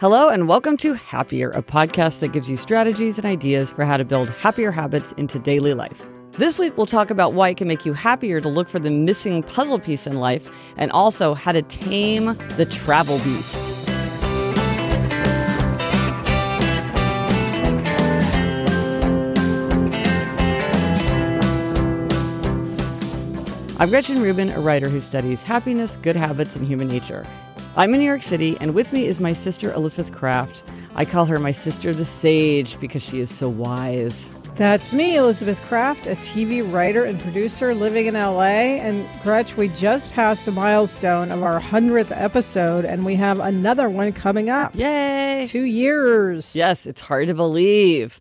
Hello, and welcome to Happier, a podcast that gives you strategies and ideas for how to build happier habits into daily life. This week, we'll talk about why it can make you happier to look for the missing puzzle piece in life, and also how to tame the travel beast. I'm Gretchen Rubin, a writer who studies happiness, good habits, and human nature. I'm in New York City, and with me is my sister Elizabeth Kraft. I call her my sister the sage because she is so wise. That's me, Elizabeth Kraft, a TV writer and producer living in LA. And Gretch, we just passed the milestone of our 100th episode, and we have another one coming up. Yay! Two years. Yes, it's hard to believe.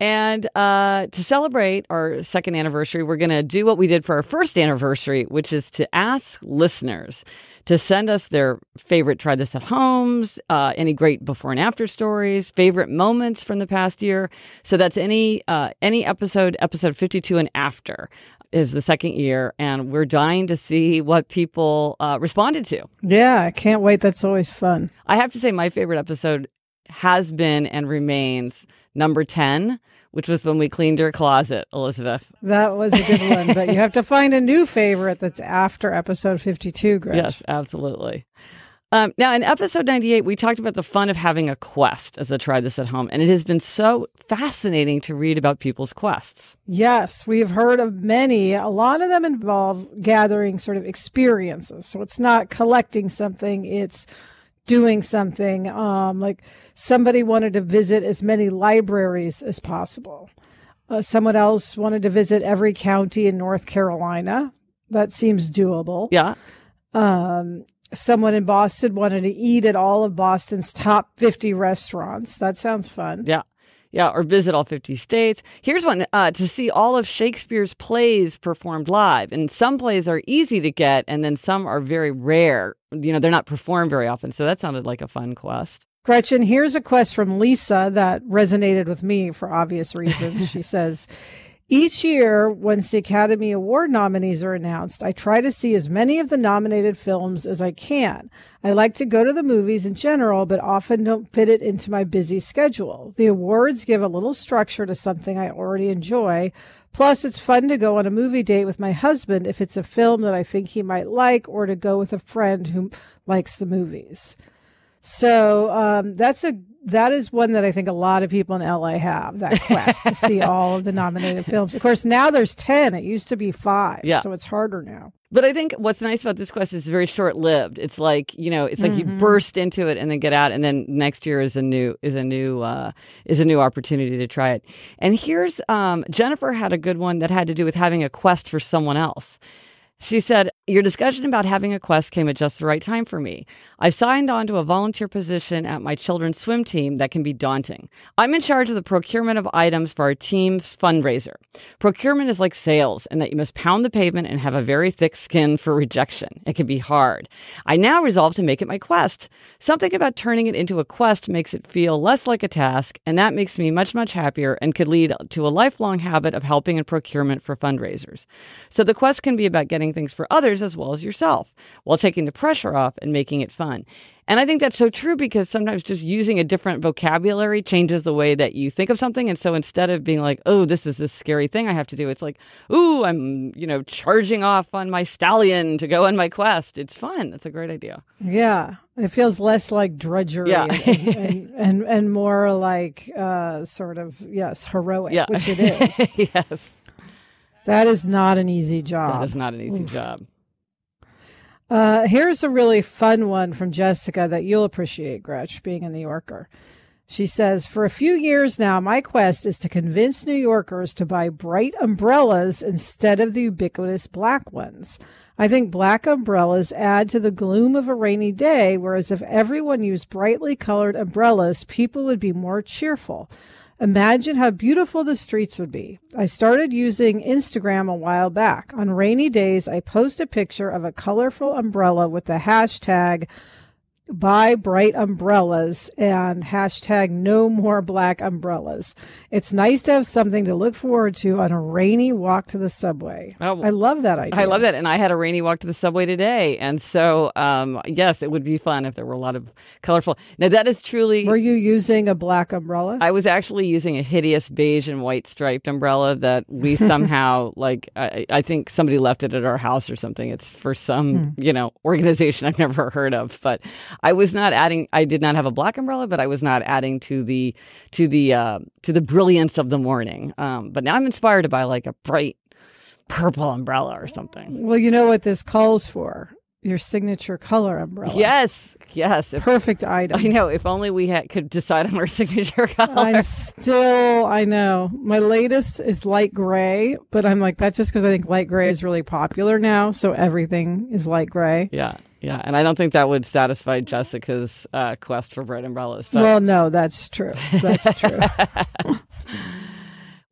And uh, to celebrate our second anniversary, we're going to do what we did for our first anniversary, which is to ask listeners to send us their favorite try this at homes, uh, any great before and after stories, favorite moments from the past year. So that's any uh, any episode, episode fifty two and after is the second year, and we're dying to see what people uh, responded to. Yeah, I can't wait. That's always fun. I have to say, my favorite episode has been and remains number 10 which was when we cleaned your closet, Elizabeth. That was a good one, but you have to find a new favorite that's after episode 52, Gretch. Yes, absolutely. Um, now, in episode 98, we talked about the fun of having a quest as I tried this at home, and it has been so fascinating to read about people's quests. Yes, we've heard of many. A lot of them involve gathering sort of experiences. So it's not collecting something, it's doing something. Um, like somebody wanted to visit as many libraries as possible. Uh, someone else wanted to visit every county in North Carolina. That seems doable. Yeah. Um, someone in Boston wanted to eat at all of Boston's top 50 restaurants. That sounds fun. Yeah. Yeah, or visit all 50 states. Here's one uh, to see all of Shakespeare's plays performed live. And some plays are easy to get, and then some are very rare. You know, they're not performed very often. So that sounded like a fun quest. Gretchen, here's a quest from Lisa that resonated with me for obvious reasons. she says, each year, once the Academy Award nominees are announced, I try to see as many of the nominated films as I can. I like to go to the movies in general, but often don't fit it into my busy schedule. The awards give a little structure to something I already enjoy. Plus, it's fun to go on a movie date with my husband if it's a film that I think he might like, or to go with a friend who likes the movies. So um, that's a that is one that I think a lot of people in LA have that quest to see all of the nominated films. Of course, now there's 10. It used to be five. Yeah. So it's harder now. But I think what's nice about this quest is very short lived. It's like, you know, it's like mm-hmm. you burst into it and then get out and then next year is a new is a new uh is a new opportunity to try it. And here's um Jennifer had a good one that had to do with having a quest for someone else. She said, Your discussion about having a quest came at just the right time for me. I signed on to a volunteer position at my children's swim team that can be daunting. I'm in charge of the procurement of items for our team's fundraiser. Procurement is like sales in that you must pound the pavement and have a very thick skin for rejection. It can be hard. I now resolve to make it my quest. Something about turning it into a quest makes it feel less like a task, and that makes me much, much happier and could lead to a lifelong habit of helping in procurement for fundraisers. So the quest can be about getting things for others as well as yourself, while taking the pressure off and making it fun. And I think that's so true because sometimes just using a different vocabulary changes the way that you think of something. And so instead of being like, oh, this is this scary thing I have to do, it's like, ooh, I'm, you know, charging off on my stallion to go on my quest. It's fun. That's a great idea. Yeah. It feels less like drudgery yeah. and, and, and, and, more like uh, sort of, yes, heroic, yeah. which it is. yes. That is not an easy job. That is not an easy Oof. job. Uh, here's a really fun one from Jessica that you'll appreciate, Gretch, being a New Yorker. She says, For a few years now, my quest is to convince New Yorkers to buy bright umbrellas instead of the ubiquitous black ones. I think black umbrellas add to the gloom of a rainy day, whereas if everyone used brightly colored umbrellas, people would be more cheerful. Imagine how beautiful the streets would be. I started using Instagram a while back. On rainy days, I post a picture of a colorful umbrella with the hashtag buy bright umbrellas and hashtag no more black umbrellas. It's nice to have something to look forward to on a rainy walk to the subway. Oh, I love that idea. I love that. And I had a rainy walk to the subway today. And so, um, yes, it would be fun if there were a lot of colorful. Now, that is truly. Were you using a black umbrella? I was actually using a hideous beige and white striped umbrella that we somehow, like, I, I, think somebody left it at our house or something. It's for some, hmm. you know, organization I've never heard of. But I was not adding. I did not have a black umbrella, but I was not adding to the to the uh, to the brilliance of the morning. Um, but now I'm inspired to buy like a bright purple umbrella or something. Well, you know what this calls for your signature color umbrella. Yes, yes. Perfect item. I know. If only we had, could decide on our signature color. I'm still, I know. My latest is light gray, but I'm like, that's just because I think light gray is really popular now. So everything is light gray. Yeah. Yeah, and I don't think that would satisfy Jessica's uh, quest for bright umbrellas. But... Well, no, that's true. That's true.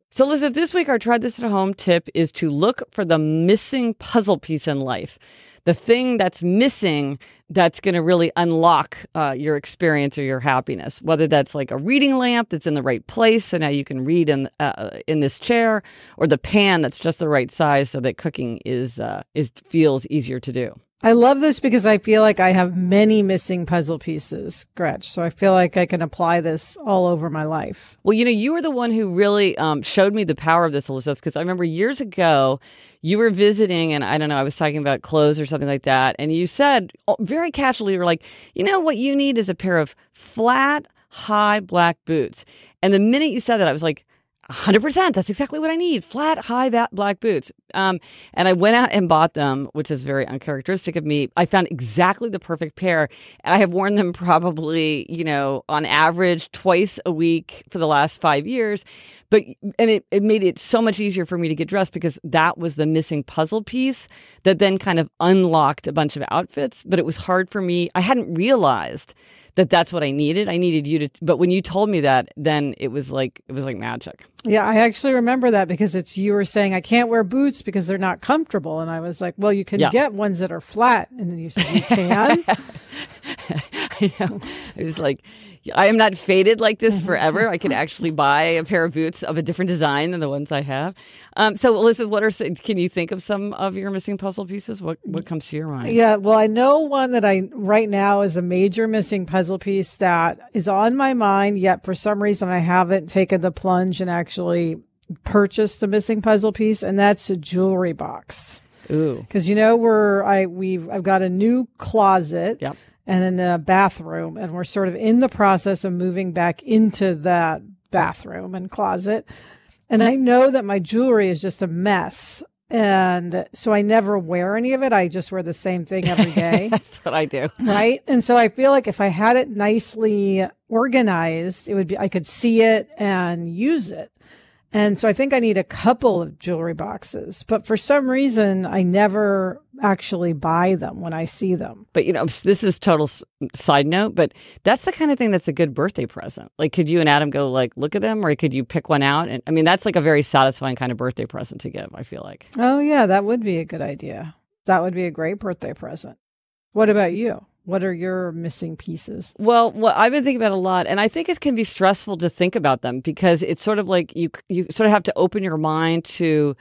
so, Elizabeth, this week our try this at home tip is to look for the missing puzzle piece in life the thing that's missing that's going to really unlock uh, your experience or your happiness. Whether that's like a reading lamp that's in the right place, so now you can read in uh, in this chair, or the pan that's just the right size so that cooking is uh, is feels easier to do. I love this because I feel like I have many missing puzzle pieces, Gretch. So I feel like I can apply this all over my life. Well, you know, you were the one who really um, showed me the power of this, Elizabeth, because I remember years ago you were visiting, and I don't know, I was talking about clothes or something like that. And you said oh, very casually, you were like, you know, what you need is a pair of flat, high black boots. And the minute you said that, I was like, 100%. That's exactly what I need. Flat, high black boots. Um, and I went out and bought them, which is very uncharacteristic of me. I found exactly the perfect pair. I have worn them probably, you know, on average twice a week for the last five years. But, and it, it made it so much easier for me to get dressed because that was the missing puzzle piece that then kind of unlocked a bunch of outfits. But it was hard for me. I hadn't realized that that's what I needed. I needed you to, but when you told me that, then it was like, it was like magic. Yeah, I actually remember that because it's you were saying I can't wear boots because they're not comfortable, and I was like, well, you can yeah. get ones that are flat, and then you said you can. I know. It was like, I am not faded like this forever. I can actually buy a pair of boots of a different design than the ones I have. Um, so, Elizabeth, what are can you think of some of your missing puzzle pieces? What what comes to your mind? Yeah, well, I know one that I right now is a major missing puzzle piece that is on my mind. Yet for some reason, I haven't taken the plunge and actually purchased the missing puzzle piece, and that's a jewelry box. Ooh, because you know we're I we've I've got a new closet. Yep and in a bathroom. And we're sort of in the process of moving back into that bathroom and closet. And I know that my jewelry is just a mess. And so I never wear any of it. I just wear the same thing every day. That's what I do. Right. And so I feel like if I had it nicely organized, it would be, I could see it and use it. And so I think I need a couple of jewelry boxes, but for some reason I never actually buy them when I see them. But you know, this is total side note, but that's the kind of thing that's a good birthday present. Like, could you and Adam go like look at them, or could you pick one out? And I mean, that's like a very satisfying kind of birthday present to give. I feel like. Oh yeah, that would be a good idea. That would be a great birthday present. What about you? What are your missing pieces? Well, what I've been thinking about a lot, and I think it can be stressful to think about them because it's sort of like you you sort of have to open your mind to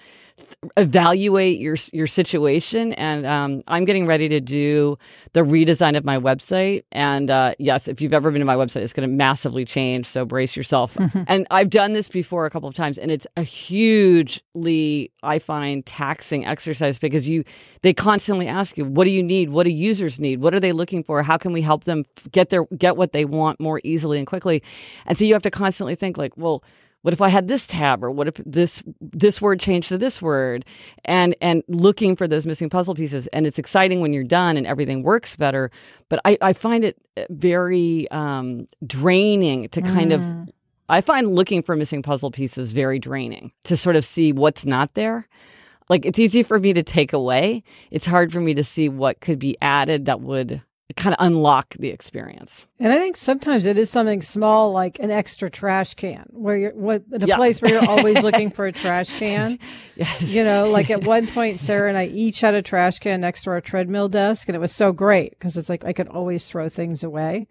evaluate your your situation. And um, I'm getting ready to do the redesign of my website. And uh, yes, if you've ever been to my website, it's going to massively change. So brace yourself. Mm-hmm. And I've done this before a couple of times, and it's a hugely, I find, taxing exercise because you they constantly ask you, "What do you need? What do users need? What are they looking for? How can we help them get their get what they want more easily and quickly?" And so you have to constantly think like, well what if I had this tab or what if this this word changed to this word? And and looking for those missing puzzle pieces and it's exciting when you're done and everything works better. But I, I find it uh, very um, draining to kind mm. of I find looking for missing puzzle pieces very draining to sort of see what's not there. Like it's easy for me to take away. It's hard for me to see what could be added that would kind of unlock the experience. And I think sometimes it is something small like an extra trash can where you're what in a yeah. place where you're always looking for a trash can. yes. You know, like at one point Sarah and I each had a trash can next to our treadmill desk and it was so great because it's like I could always throw things away.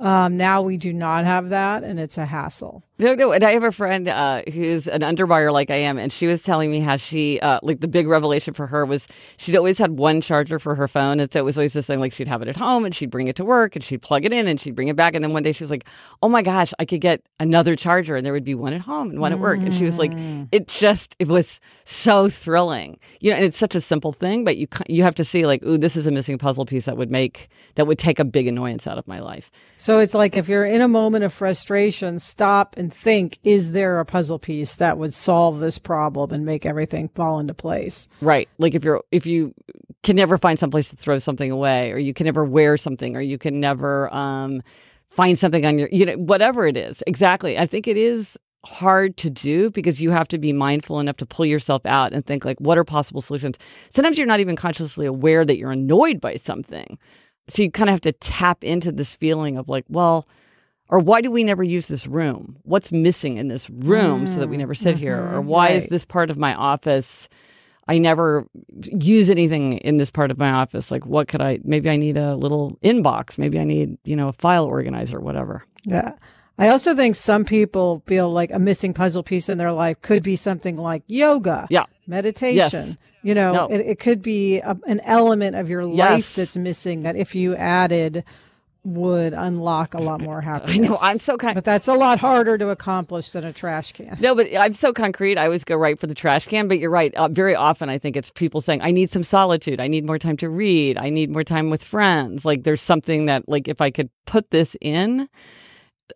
Um, now we do not have that, and it's a hassle. No, no. And I have a friend uh, who's an underbuyer like I am, and she was telling me how she, uh, like, the big revelation for her was she'd always had one charger for her phone. And so it was always this thing like she'd have it at home and she'd bring it to work and she'd plug it in and she'd bring it back. And then one day she was like, oh my gosh, I could get another charger. And there would be one at home and one at work. And she was like, mm. it just, it was so thrilling. You know, and it's such a simple thing, but you, you have to see, like, ooh, this is a missing puzzle piece that would make, that would take a big annoyance out of my life. So it's like if you're in a moment of frustration, stop and think, is there a puzzle piece that would solve this problem and make everything fall into place? Right. Like if you're, if you can never find someplace to throw something away, or you can never wear something, or you can never, um, find something on your, you know, whatever it is. Exactly. I think it is hard to do because you have to be mindful enough to pull yourself out and think like what are possible solutions sometimes you're not even consciously aware that you're annoyed by something so you kind of have to tap into this feeling of like, well, or why do we never use this room? What's missing in this room mm, so that we never sit mm-hmm, here? Or mm-hmm. why right. is this part of my office? I never use anything in this part of my office. Like, what could I? Maybe I need a little inbox. Maybe I need, you know, a file organizer, whatever. Yeah. I also think some people feel like a missing puzzle piece in their life could be something like yoga, yeah, meditation. Yes. You know, no. it, it, could be a, an element of your yes. life that's missing that if you added would unlock a lot more happiness. I know. I'm so kind, but that's a lot harder to accomplish than a trash can. No, but I'm so concrete. I always go right for the trash can. But you're right. Uh, very often, I think it's people saying, "I need some solitude. I need more time to read. I need more time with friends." Like there's something that, like, if I could put this in,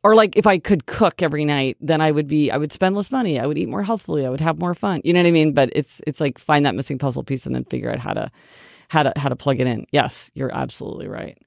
or like if I could cook every night, then I would be I would spend less money. I would eat more healthfully. I would have more fun. You know what I mean? But it's it's like find that missing puzzle piece and then figure out how to how to how to plug it in. Yes, you're absolutely right.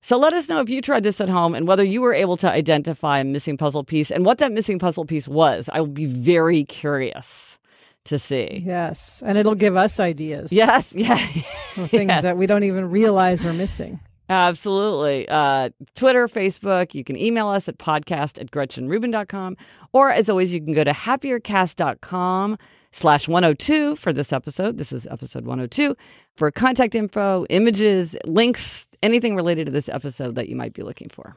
So let us know if you tried this at home and whether you were able to identify a missing puzzle piece and what that missing puzzle piece was. I will be very curious to see. Yes, and it'll give us ideas. Yes, yeah. things yes. that we don't even realize are missing. Absolutely. Uh, Twitter, Facebook. You can email us at podcast at gretchenrubin.com. Or as always, you can go to happiercast.com slash 102 for this episode. This is episode 102 for contact info, images, links, anything related to this episode that you might be looking for.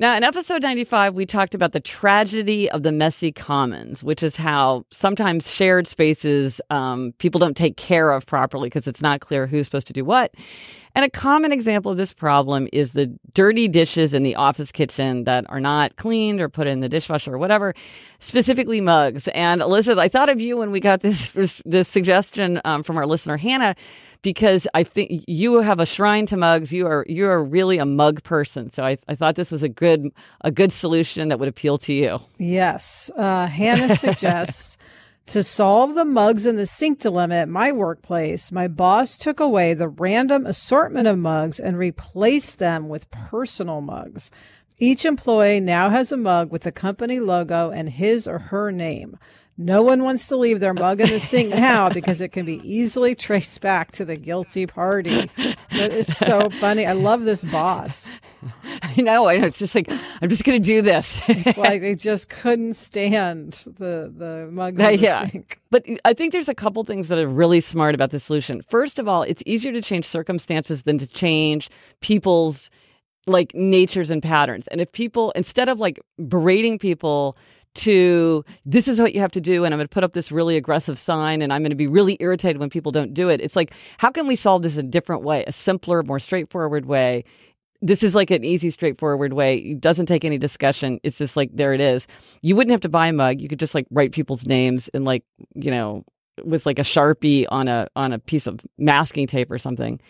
Now, in episode 95, we talked about the tragedy of the messy commons, which is how sometimes shared spaces um, people don't take care of properly because it's not clear who's supposed to do what. And a common example of this problem is the dirty dishes in the office kitchen that are not cleaned or put in the dishwasher or whatever, specifically mugs. And Elizabeth, I thought of you when we got this this suggestion um, from our listener Hannah because I think you have a shrine to mugs. You are you are really a mug person. So I, I thought this was a good a good solution that would appeal to you. Yes, uh, Hannah suggests. To solve the mugs in the sink dilemma at my workplace, my boss took away the random assortment of mugs and replaced them with personal mugs. Each employee now has a mug with the company logo and his or her name. No one wants to leave their mug in the sink now because it can be easily traced back to the guilty party. That is so funny. I love this boss. I know. I know. It's just like I'm just going to do this. it's like they just couldn't stand the the mugs in the yeah. sink. But I think there's a couple things that are really smart about the solution. First of all, it's easier to change circumstances than to change people's like natures and patterns. And if people instead of like berating people to this is what you have to do and I'm going to put up this really aggressive sign and I'm going to be really irritated when people don't do it. It's like how can we solve this a different way, a simpler, more straightforward way? This is like an easy, straightforward way. It doesn't take any discussion. It's just like there it is. You wouldn't have to buy a mug. You could just like write people's names and like, you know, with like a Sharpie on a on a piece of masking tape or something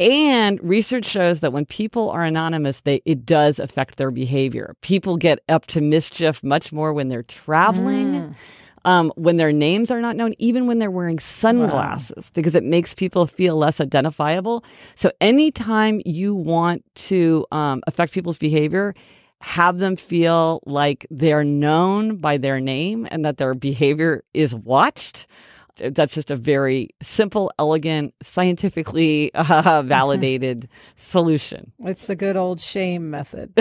and research shows that when people are anonymous, they it does affect their behavior. People get up to mischief much more when they're traveling. Mm. Um, when their names are not known, even when they're wearing sunglasses, wow. because it makes people feel less identifiable. So, anytime you want to um, affect people's behavior, have them feel like they're known by their name and that their behavior is watched that's just a very simple, elegant, scientifically uh, validated solution. It's the good old shame method.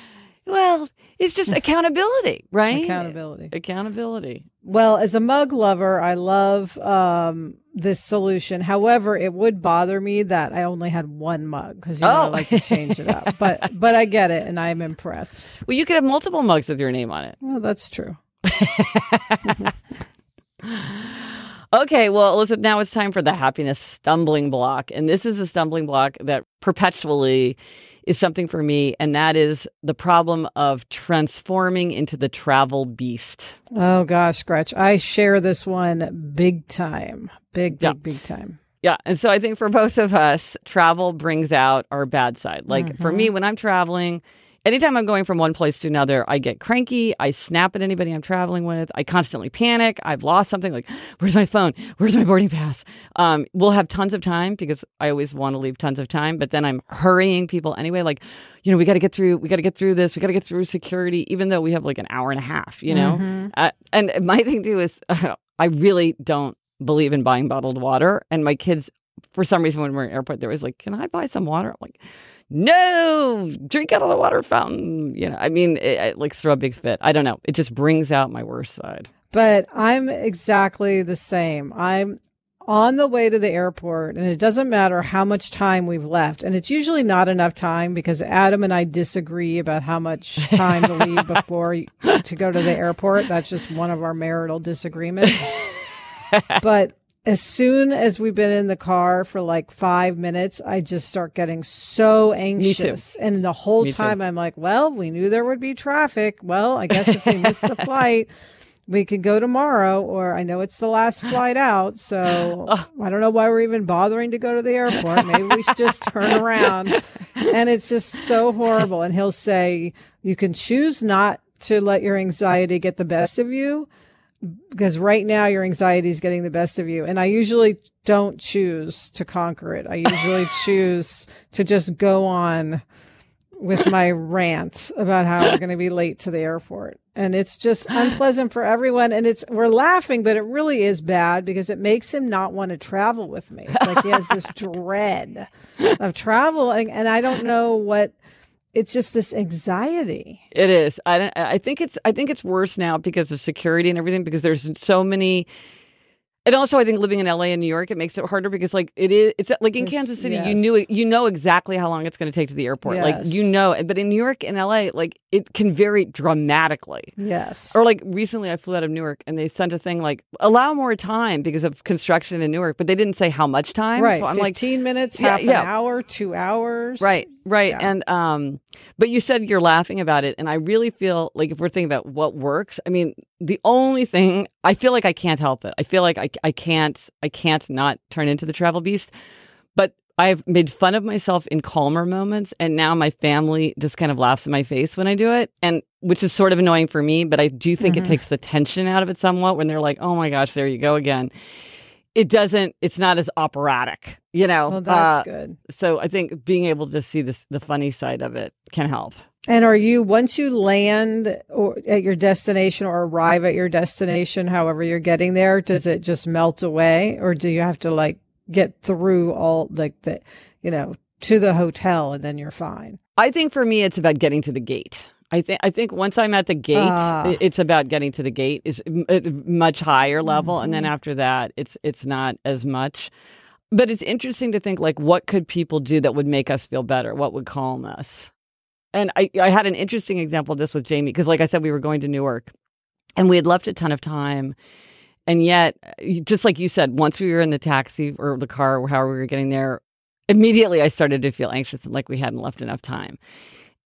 well, it's just accountability, right? Accountability. Accountability. Well, as a mug lover, I love um, this solution. However, it would bother me that I only had one mug because you know, oh. I like to change it up. But but I get it, and I'm impressed. Well, you could have multiple mugs with your name on it. Well, that's true. Okay, well, listen, now it's time for the happiness stumbling block. And this is a stumbling block that perpetually is something for me, and that is the problem of transforming into the travel beast. Oh, gosh, Gretch. I share this one big time. Big, big, yeah. big time. Yeah. And so I think for both of us, travel brings out our bad side. Like mm-hmm. for me, mm-hmm. when I'm traveling, anytime I'm going from one place to another, I get cranky. I snap at anybody I'm traveling with. I constantly panic. I've lost something. Like, where's my phone? Where's my boarding pass? Um, we'll have tons of time because I always want to leave tons of time, but then I'm hurrying people anyway. Like, you know, we got to get through. We got to get through this. We got to get through security, even though we have like an hour and a half. You know, Mm-hmm. uh, and my thing too is I really don't believe in buying bottled water, and my kids. For some reason, when we're in airport, there was like, "Can I buy some water?" I'm like, no, drink out of the water fountain. You know, I mean, it, I, like throw a big fit. I don't know. It just brings out my worst side. But I'm exactly the same. I'm on the way to the airport and it doesn't matter how much time we've left. And it's usually not enough time because Adam and I disagree about how much time to leave before to go to the airport. That's just one of our marital disagreements. but as soon as we've been in the car for like five minutes, I just start getting so anxious. And the whole Me too. time I'm like, well, we knew there would be traffic. Well, I guess if we miss the flight, we can go tomorrow, or I know it's the last flight out. So oh. I don't know why we're even bothering to go to the airport. Maybe we should just turn around. And it's just so horrible. And he'll say, you can choose not to let your anxiety get the best of you because right now your anxiety is getting the best of you. And I usually don't choose to conquer it. I usually choose to just go on with my rant about how we're going to be late to the airport. And it's just unpleasant for everyone. And it's, we're laughing, but it really is bad because it makes him not want to travel with me. It's like he has this dread of traveling. And I don't know what, it's just this anxiety. It is. I I think it's I think it's worse now because of security and everything because there's so many and also I think living in LA and New York it makes it harder because like it is it's like in There's- Kansas City you yes. knew you know exactly how long it's going to take to the airport. Like you know but in New York and LA like it can vary dramatically. Yes. Or like recently, I flew out of Newark and they sent a thing like allow more time because of construction in Newark, but they didn't say how much time. Right. So I'm like, 15 minutes, Yeah, half yeah. an hour, two hours. right, right, Yeah. and um, but you said you're laughing about it, and I really feel like if we're thinking about what works, I mean, the only thing I feel like I can't help it. I feel like I I can't I can't not turn into the travel beast, but. I've made fun of myself in calmer moments, and now my family just kind of laughs in my face when I do it, and which is sort of annoying for me. But I do think Mm-hmm. it takes the tension out of it somewhat when they're like, "Oh my gosh, there you go again." It doesn't. It's not as operatic, you know. Well, that's Uh, good. so I think being able to see this, the funny side of it can help. And are you once you land or at your destination or arrive at your destination, however you're getting there, does it just melt away, or do you have to like get through all like the, you know, to the hotel and then you're fine? I think for me, it's about getting to the gate. I think I think once I'm at the gate, Ah. it's about getting to the gate is much higher level, and then after that, it's it's not as much. But it's interesting to think like what could people do that would make us feel better? What would calm us? And I I had an interesting example of this with Jamie because like I said, we were going to Newark, and we had left a ton of time. And yet, just like you said, once we were in the taxi or the car or however we were getting there, immediately I started to feel anxious and like we hadn't left enough time.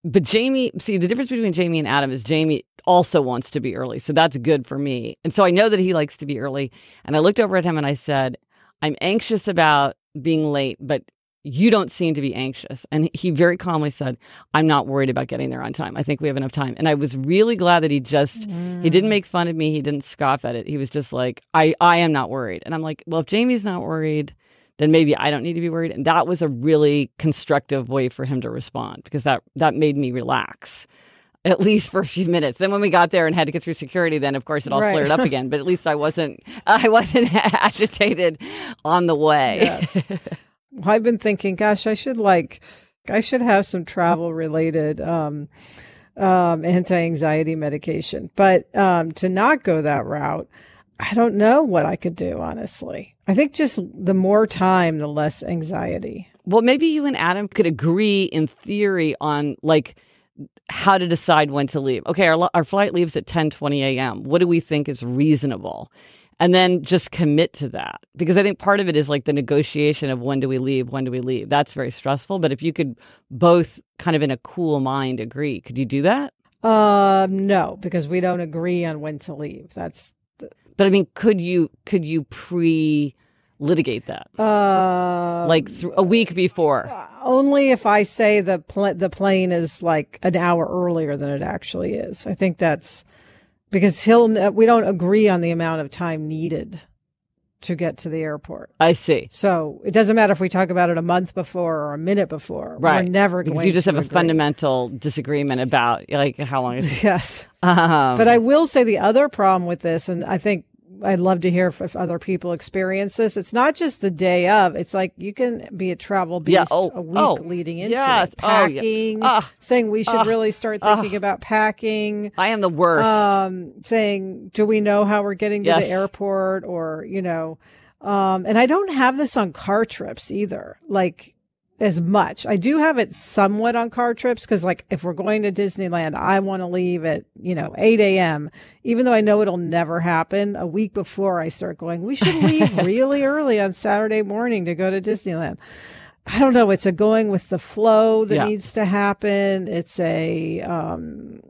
But Jamie, see, the difference between Jamie and Adam is Jamie also wants to be early. So that's good for me. And so I know that he likes to be early. And I looked over at him and I said, I'm anxious about being late, but you don't seem to be anxious. And he very calmly said, I'm not worried about getting there on time. I think we have enough time. And I was really glad that he just, he didn't mm. make fun of me. He didn't scoff at it. He was just like, I, I am not worried. And I'm like, well, if Jamie's not worried, then maybe I don't need to be worried. And that was a really constructive way for him to respond because that, that made me relax. At least for a few minutes. Then when we got there and had to get through security, then of course it all Right. flared up again. But at least I wasn't I wasn't agitated on the way. Yes. I've been thinking, gosh, I should like, I should have some travel related, um, um, anti-anxiety medication, but, um, to not go that route, I don't know what I could do, honestly. I think just the more time, the less anxiety. Well, maybe you and Adam could agree in theory on like how to decide when to leave. Okay, our, our flight leaves at 10 20 a.m. What do we think is reasonable? And then just commit to that. Because I think part of it is like the negotiation of when do we leave, when do we leave. That's very stressful. But if you could both kind of in a cool mind agree, could you do that? Um, no, because we don't agree on when to leave. That's But I mean, could you could you pre litigate that? Uh, like th- a week before. only if I say the pl- the plane is like an hour earlier than it actually is. I think that's because he'll we don't agree on the amount of time needed to get to the airport. I see. So it doesn't matter if we talk about it a month before or a minute before. Right. We're never because you just have a fundamental disagreement about like how long it's Yes. um, But I will say the other problem with this, and I think I'd love to hear if, if other people experience this. It's not just the day of. It's like you can be a travel beast Yeah, oh, a week oh, leading into yes, it. oh, yeah. Packing, Ah, saying we should ah, really start thinking about packing. I am the worst. Um, saying, do we know how we're getting to Yes. the airport or, you know, um, and I don't have this on car trips either. Like, as much. I do have it somewhat on car trips because, like, if we're going to Disneyland, I want to leave at, you know, 8 a.m., even though I know it'll never happen. A week before I start going, we should leave really early on Saturday morning to go to Disneyland. I don't know. It's a going with the flow that Yeah. needs to happen. It's a, um,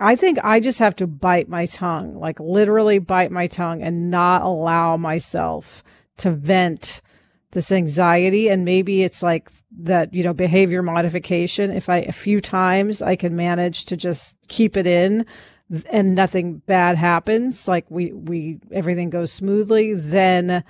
I think I just have to bite my tongue, like literally bite my tongue and not allow myself to vent this anxiety. And maybe it's like that, you know, behavior modification. If I, a few times I can manage to just keep it in and nothing bad happens, like we, we, everything goes smoothly, then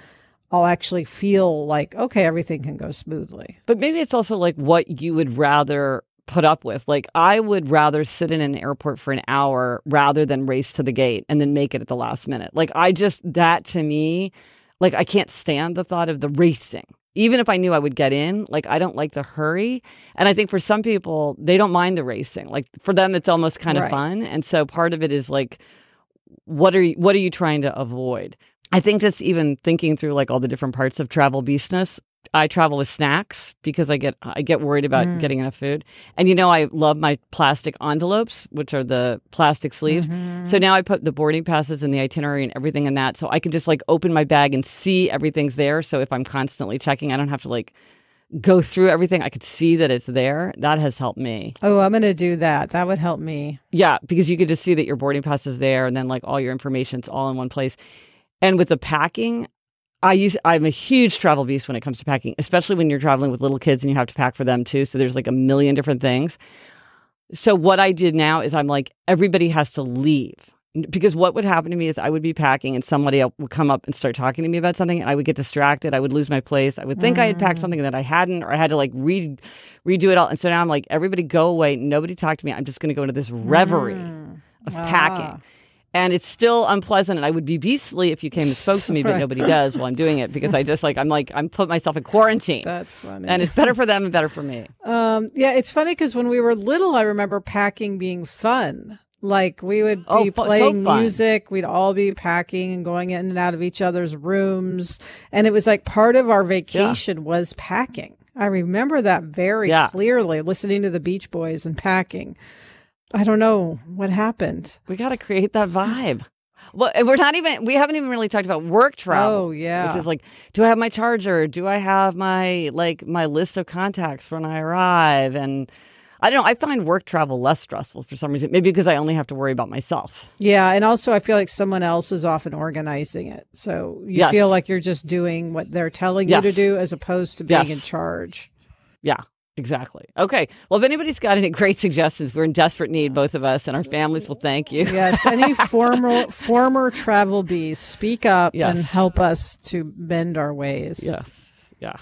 I'll actually feel like, okay, everything can go smoothly. But maybe it's also like what you would rather put up with. Like I would rather sit in an airport for an hour rather than race to the gate and then make it at the last minute. Like I just that to me, like I can't stand the thought of the racing. Even if I knew I would get in, like I don't like the hurry. And I think for some people, they don't mind the racing. Like for them it's almost kind of Right. fun. And so part of it is like what are you what are you trying to avoid? I think just even thinking through like all the different parts of travel beastness, I travel with snacks because I get I get worried about Mm. getting enough food. And you know I love my plastic envelopes, which are the plastic sleeves. Mm-hmm. So now I put the boarding passes and the itinerary and everything in that so I can just like open my bag and see everything's there. So if I'm constantly checking, I don't have to like go through everything. I could see that it's there. That has helped me. Oh, I'm going to do that. That would help me. Yeah, because you could just see that your boarding pass is there and then like all your information's all in one place. And with the packing, I use I'm a huge travel beast when it comes to packing, especially when you're traveling with little kids and you have to pack for them too. So there's like a million different things. So what I did now is I'm like everybody has to leave. Because what would happen to me is I would be packing and somebody would come up and start talking to me about something and I would get distracted. I would lose my place. I would think I had packed mm. something that I hadn't or I had to like re- redo it all. And so now I'm like, everybody go away. Nobody talk to me. I'm just going to go into this reverie mm. of packing. And it's still unpleasant. And I would be beastly if you came and spoke to me, but Right. nobody does while I'm doing it because I just like, I'm like, I'm put myself in quarantine. That's funny. and it's better for them and better for me. um, yeah, it's funny because when we were little, I remember packing being fun. Like we would be Oh, fu- so playing fun. music, we'd all be packing and going in and out of each other's rooms, and it was like part of our vacation was packing. I remember that very Yeah. clearly, listening to the Beach Boys and packing. I don't know what happened. We got to create that vibe. Well, we're not even, we haven't even really talked about work travel. Oh, yeah. Which is like, do I have my charger? Do I have my, like, my list of contacts when I arrive? And I don't know. I find work travel less stressful for some reason. Maybe because I only have to worry about myself. Yeah, and also I feel like someone else is often organizing it. So you Yes. feel like you're just doing what they're telling you to do as opposed to being in charge. Yeah, exactly. Okay. Well, if anybody's got any great suggestions, we're in desperate need, both of us, and our families will thank you. Yes, any former former travel bees, speak up and help us to bend our ways. Yes. Yeah.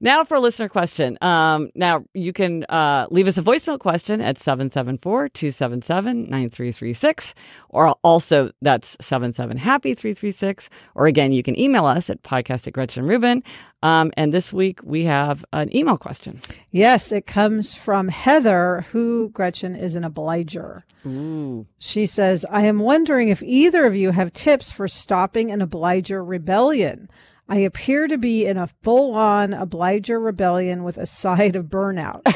Now for a listener question. Um, now you can uh, leave us a voicemail question at 774-277-9336 or also that's 77-HAPPY-336 or again you can email us at podcast at Gretchen Rubin. Um, and this week we have an email question. Yes, it comes from Heather, who Gretchen is an obliger. Ooh. She says, I am wondering if either of you have tips for stopping an obliger rebellion. I appear to be in a full on obliger rebellion with a side of burnout.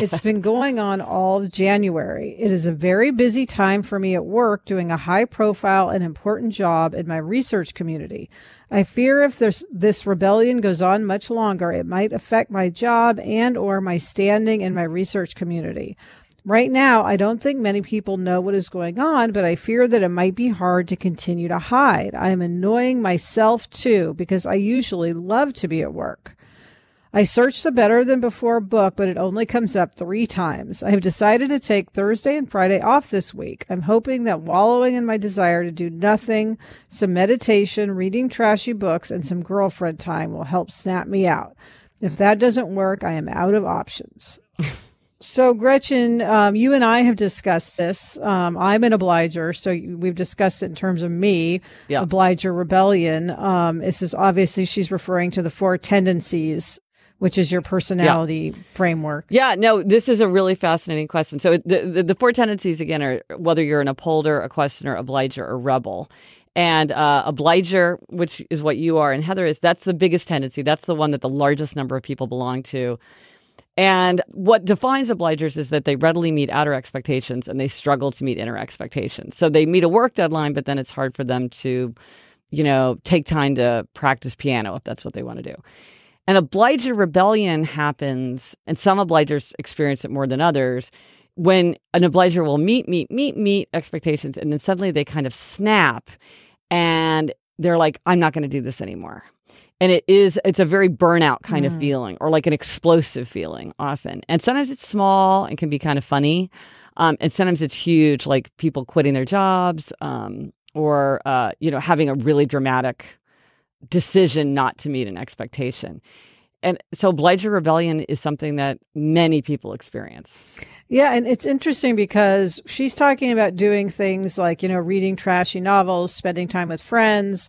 it's been going on all of January. It is a very busy time for me at work doing a high profile and important job in my research community. I fear if this, this rebellion goes on much longer, it might affect my job and or my standing in my research community. Right now, I don't think many people know what is going on, but I fear that it might be hard to continue to hide. I am annoying myself too because I usually love to be at work. I searched the Better Than Before book, but it only comes up three times. I have decided to take Thursday and Friday off this week. I'm hoping that wallowing in my desire to do nothing, some meditation, reading trashy books, and some girlfriend time will help snap me out. If that doesn't work, I am out of options. So, Gretchen, um, you and I have discussed this. Um, I'm an obliger, so we've discussed it in terms of me, yeah. obliger rebellion. Um, this is obviously she's referring to the four tendencies which is your personality yeah. framework. Yeah, no, this is a really fascinating question. So the, the, the four tendencies again are whether you're an upholder, a questioner, obliger, or rebel. And uh, obliger, which is what you are, and Heather is, that's the biggest tendency. That's the one that the largest number of people belong to. And what defines obligers is that they readily meet outer expectations and they struggle to meet inner expectations. So they meet a work deadline, but then it's hard for them to, you know, take time to practice piano if that's what they want to do. An obliger rebellion happens, and some obligers experience it more than others, when an obliger will meet, meet, meet, meet expectations, and then suddenly they kind of snap and they're like, I'm not going to do this anymore. And it is it's a very burnout kind mm. of feeling or like an explosive feeling often. And sometimes it's small and can be kind of funny um, and sometimes it's huge like people quitting their jobs um, or uh, you know having a really dramatic decision not to meet an expectation and so obliger rebellion is something that many people experience yeah, and it's interesting because she's talking about doing things like, you know, reading trashy novels, spending time with friends,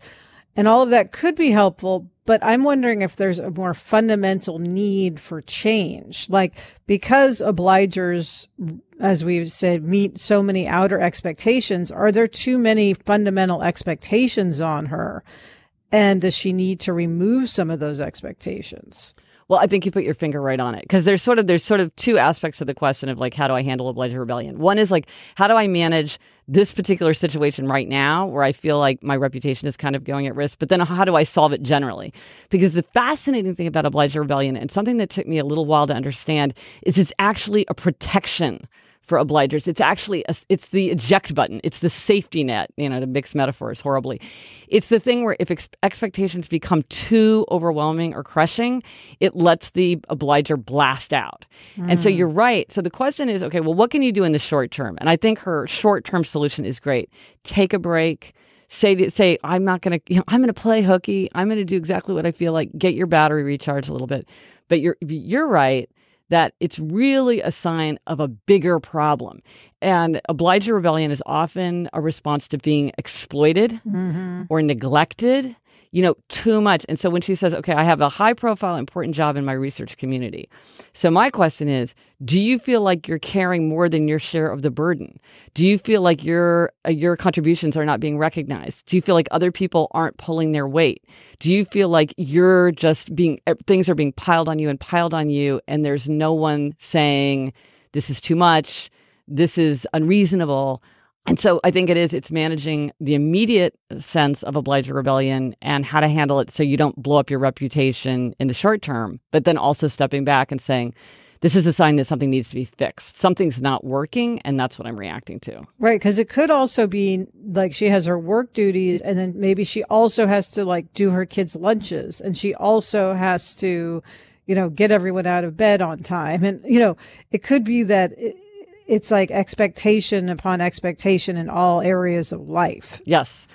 and all of that could be helpful, but I'm wondering if there's a more fundamental need for change. Like, because obligers, as we've said, meet so many outer expectations, are there too many fundamental expectations on her? And does she need to remove some of those expectations? Well, I think you put your finger right on it because there's sort of there's sort of two aspects of the question of like how do I handle obliger rebellion. One is like how do I manage this particular situation right now where I feel like my reputation is kind of going at risk, but then how do I solve it generally? Because the fascinating thing about obliger rebellion and something that took me a little while to understand is it's actually a protection for obligers. It's actually a, it's the eject button. It's the safety net. You know, to mix metaphors horribly, it's the thing where if ex- expectations become too overwhelming or crushing, it lets the obliger blast out. Mm. And so hmm. you're right. So the question is, okay, well, what can you do in the short term? And I think her short term solution is great. Take a break say say I'm not going to you know I'm going to play hooky. I'm going to do exactly what I feel like. Get your battery recharged a little bit. But you're you're right that it's really a sign of a bigger problem. And obliger rebellion is often a response to being exploited mm-hmm. or neglected you know, too much. And so when she says, okay, I have a high profile, important job in my research community. So my question is, do you feel like you're carrying more than your share of the burden? Do you feel like your, uh, your contributions are not being recognized? Do you feel like other people aren't pulling their weight? Do you feel like you're just being, things are being piled on you and piled on you and there's no one saying, this is too much. This is unreasonable. And so I think it is, it's managing the immediate sense of obliger rebellion and how to handle it so you don't blow up your reputation in the short term, but then also stepping back and saying, this is a sign that something needs to be fixed. Something's not working, and that's what I'm reacting to. Right. Because it could also be like she has her work duties, and then maybe she also has to like do her kids' lunches, and she also has to, you know, get everyone out of bed on time. And, you know, it could be that. It, it's like expectation upon expectation in all areas of life. Yes.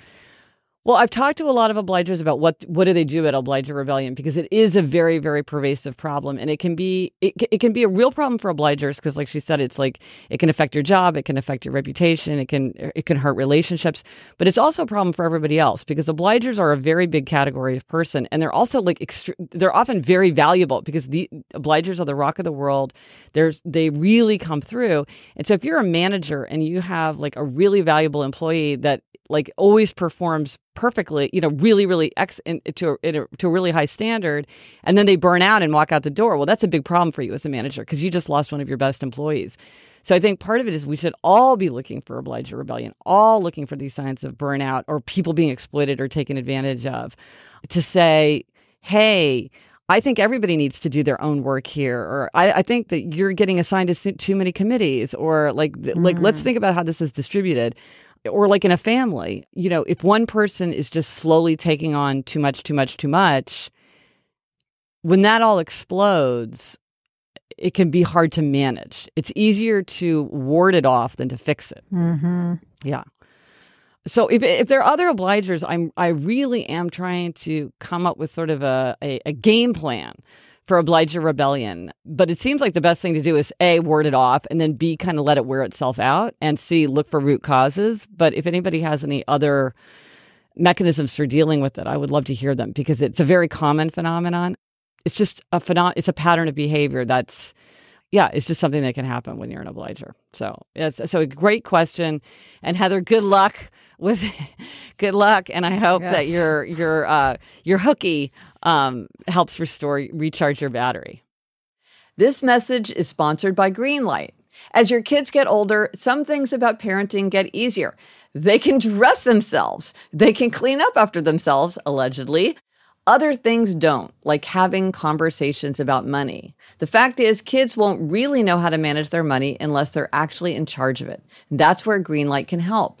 Well, I've talked to a lot of obligers about what what do they do at obliger rebellion because it is a very very pervasive problem and it can be it, it can be a real problem for obligers because like she said it's like it can affect your job, it can affect your reputation, it can it can hurt relationships, but it's also a problem for everybody else because obligers are a very big category of person and they're also like extre- they're often very valuable because the obligers are the rock of the world. There's they really come through. And so if you're a manager and you have like a really valuable employee that like always performs perfectly, you know, really, really ex in, to a, a, to a really high standard, and then they burn out and walk out the door. Well, that's a big problem for you as a manager because you just lost one of your best employees. So I think part of it is we should all be looking for obliger rebellion, all looking for these signs of burnout or people being exploited or taken advantage of, to say, hey. I think everybody needs to do their own work here, or I, I think that you're getting assigned to too many committees, or like mm. like let's mm. think about how this is distributed, or like in a family. You know, if one person is just slowly taking on too much, too much, too much, when that all explodes, it can be hard to manage. It's easier to ward it off than to fix it. Mm-hmm. Yeah. So if if there are other obligers, I'm I really am trying to come up with sort of a, a, a game plan for obliger rebellion. But it seems like the best thing to do is a ward it off and then b kind of let it wear itself out and c look for root causes. But if anybody has any other mechanisms for dealing with it, I would love to hear them because it's a very common phenomenon. It's just a phenom- it's a pattern of behavior that's yeah, it's just something that can happen when you're an obliger. So it's so a great question. And Heather, good luck with good luck. And I hope yes. that your your uh, your hooky um, helps restore recharge your battery. This message is sponsored by Greenlight. As your kids get older, some things about parenting get easier. They can dress themselves. They can clean up after themselves, allegedly. Other things don't, like having conversations about money. The fact is, kids won't really know how to manage their money unless they're actually in charge of it. That's where Greenlight can help.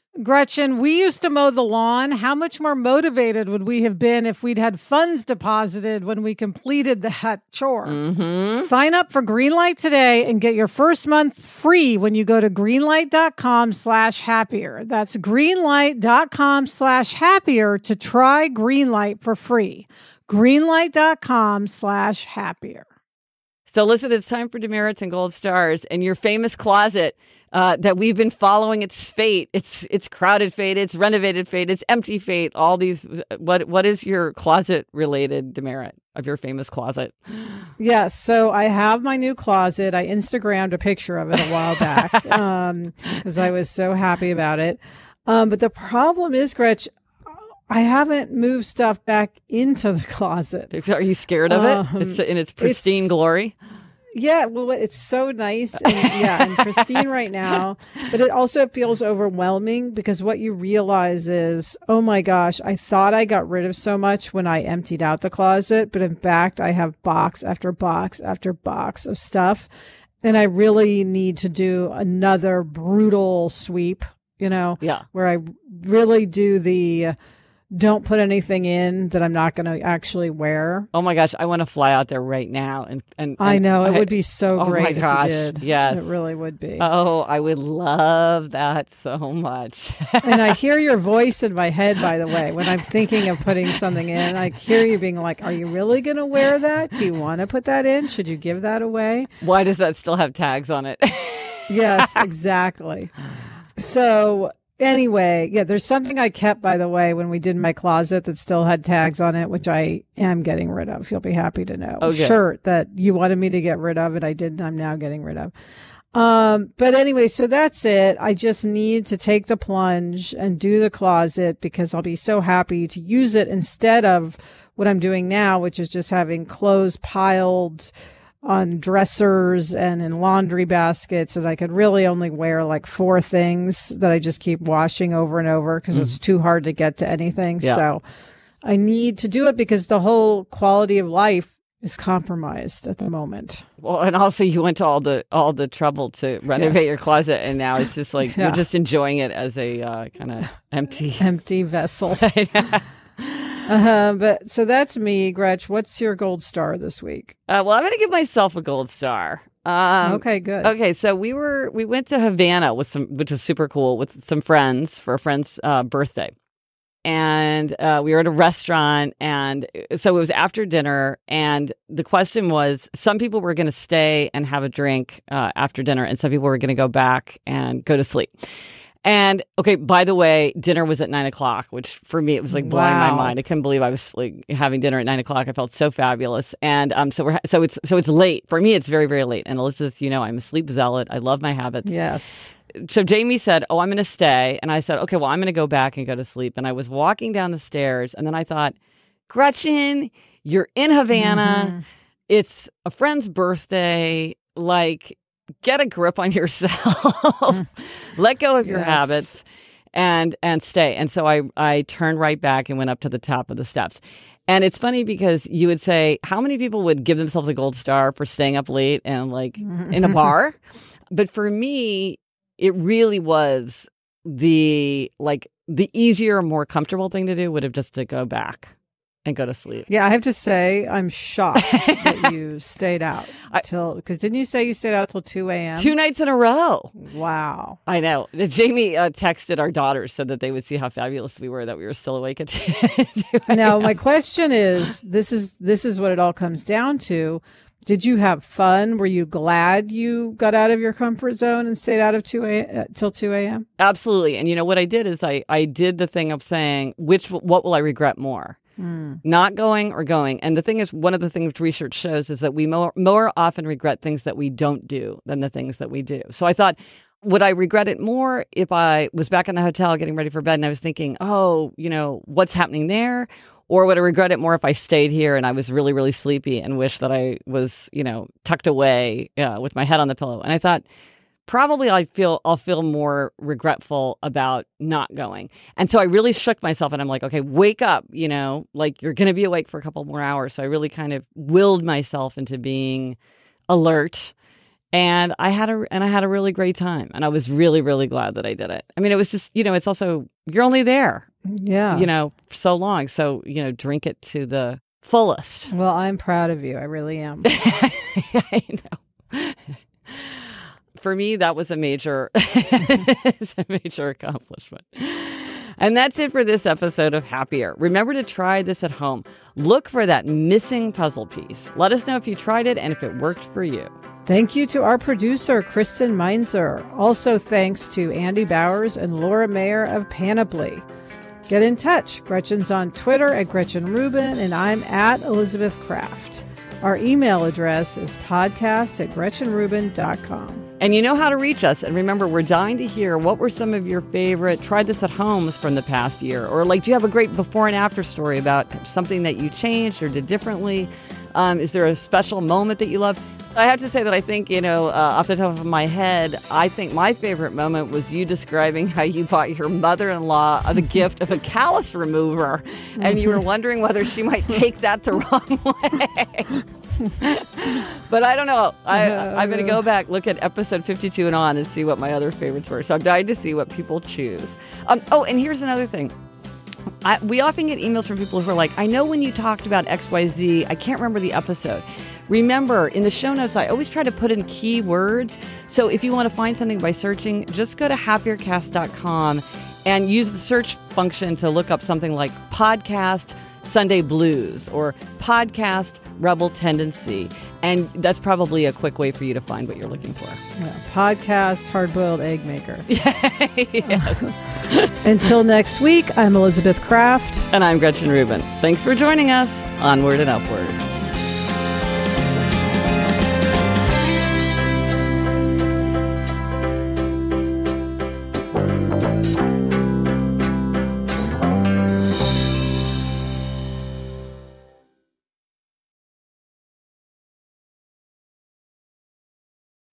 Gretchen, we used to mow the lawn. How much more motivated would we have been if we'd had funds deposited when we completed that chore? Mm-hmm. Sign up for Greenlight today and get your first month free when you go to greenlight.com slash happier. That's greenlight.com slash happier to try Greenlight for free. Greenlight.com slash happier. So listen, it's time for demerits and gold stars and your famous closet uh, that we've been following its fate. It's it's crowded fate, it's renovated fate, it's empty fate. All these. What what is your closet related demerit of your famous closet? Yes, so I have my new closet. I Instagrammed a picture of it a while back because um, I was so happy about it. Um, but the problem is, Gretch, I haven't moved stuff back into the closet. Are you scared of it? Um, it's in its pristine it's, glory. Yeah, well, it's so nice, and, yeah, and pristine right now. But it also feels overwhelming because what you realize is, oh my gosh, I thought I got rid of so much when I emptied out the closet, but in fact, I have box after box after box of stuff, and I really need to do another brutal sweep. You know, yeah, where I really do the don't put anything in that I'm not going to actually wear. Oh my gosh, I want to fly out there right now and and, and I know it I, would be so oh great. Oh my gosh, yes, it really would be. Oh, I would love that so much. and I hear your voice in my head. By the way, when I'm thinking of putting something in, I hear you being like, "Are you really going to wear that? Do you want to put that in? Should you give that away?" Why does that still have tags on it? yes, exactly. So anyway, yeah, there's something I kept, by the way, when we did my closet that still had tags on it, which I am getting rid of. You'll be happy to know. Okay. Shirt that you wanted me to get rid of, and I didn't. I'm now getting rid of. Um, but anyway, so that's it. I just need to take the plunge and do the closet because I'll be so happy to use it instead of what I'm doing now, which is just having clothes piled on dressers and in laundry baskets and I could really only wear like four things that I just keep washing over and over because mm-hmm. it's too hard to get to anything. Yeah. So I need to do it because the whole quality of life is compromised at the moment. Well, and also you went to all the all the trouble to renovate yes. your closet, and now it's just like yeah. you're just enjoying it as a uh, kind of empty empty vessel. Uh, but so that's me, Gretch. What's your gold star this week? Uh, well, I'm going to give myself a gold star. Um, okay, good. Okay, so we were we went to Havana with some, which is super cool, with some friends for a friend's uh, birthday, and uh, we were at a restaurant, and uh, so it was after dinner, and the question was, some people were going to stay and have a drink uh, after dinner, and some people were going to go back and go to sleep. And okay, by the way, dinner was at nine o'clock, which for me it was like blowing Wow. my mind. I couldn't believe I was like having dinner at nine o'clock. I felt so fabulous. And um, so we're so it's so it's late for me. It's very very late. And Elizabeth, you know, I'm a sleep zealot. I love my habits. Yes. So Jamie said, "Oh, I'm going to stay," and I said, "Okay, well, I'm going to go back and go to sleep." And I was walking down the stairs, and then I thought, Gretchen, you're in Havana. Mm-hmm. It's a friend's birthday. Like, get a grip on yourself. Let go of your Yes. habits and and stay. And so I I turned right back and went up to the top of the steps. And it's funny because you would say, how many people would give themselves a gold star for staying up late and like in a bar? But for me, it really was the like the easier, more comfortable thing to do would have just to go back and go to sleep. Yeah, I have to say, I'm shocked that you stayed out till because didn't you say you stayed out till two a.m.? Two nights in a row. Wow. I know. Jamie uh, texted our daughters said that they would see how fabulous we were that we were still awake at two. Now, my question is, this is this is what it all comes down to. Did you have fun? Were you glad you got out of your comfort zone and stayed out of two a uh, till two a.m.? Absolutely. And you know what I did is I I did the thing of saying which what will I regret more? Not going or going. And the thing is, one of the things research shows is that we more, more often regret things that we don't do than the things that we do. So I thought, would I regret it more if I was back in the hotel getting ready for bed and I was thinking, oh, you know, what's happening there? Or would I regret it more if I stayed here and I was really, really sleepy and wish that I was, you know, tucked away uh, with my head on the pillow? And I thought, probably I feel I'll feel more regretful about not going. And so I really shook myself and I'm like, okay, wake up, you know, like you're going to be awake for a couple more hours. So I really kind of willed myself into being alert. And I had a and I had a really great time and I was really really glad that I did it. I mean, it was just, you know, it's also you're only there, Yeah. you know, so long. So, you know, drink it to the fullest. Well, I'm proud of you. I really am. I know. For me, that was a major, a major accomplishment. And that's it for this episode of Happier. Remember to try this at home. Look for that missing puzzle piece. Let us know if you tried it and if it worked for you. Thank you to our producer, Kristen Meinzer. Also, thanks to Andy Bowers and Laura Mayer of Panoply. Get in touch. Gretchen's on Twitter at Gretchen Rubin, and I'm at Elizabeth Craft. Our email address is podcast at GretchenRubin.com. And you know how to reach us. And remember, we're dying to hear what were some of your favorite try this at homes from the past year. Or like, do you have a great before and after story about something that you changed or did differently? Um, is there a special moment that you love? I have to say that I think, you know, uh, off the top of my head, I think my favorite moment was you describing how you bought your mother in law the gift of a callus remover. And you were wondering whether she might take that the wrong way. but I don't know. I, I'm going to go back, look at episode 52 and on, and see what my other favorites were. So I'm dying to see what people choose. Um, oh, and here's another thing. I, we often get emails from people who are like, I know when you talked about XYZ, I can't remember the episode. Remember, in the show notes, I always try to put in keywords. So if you want to find something by searching, just go to happiercast.com and use the search function to look up something like podcast Sunday Blues or podcast Rebel Tendency. And that's probably a quick way for you to find what you're looking for. Yeah, podcast Hard Boiled Egg Maker. Until next week, I'm Elizabeth Craft. And I'm Gretchen Rubin. Thanks for joining us. Onward and upward.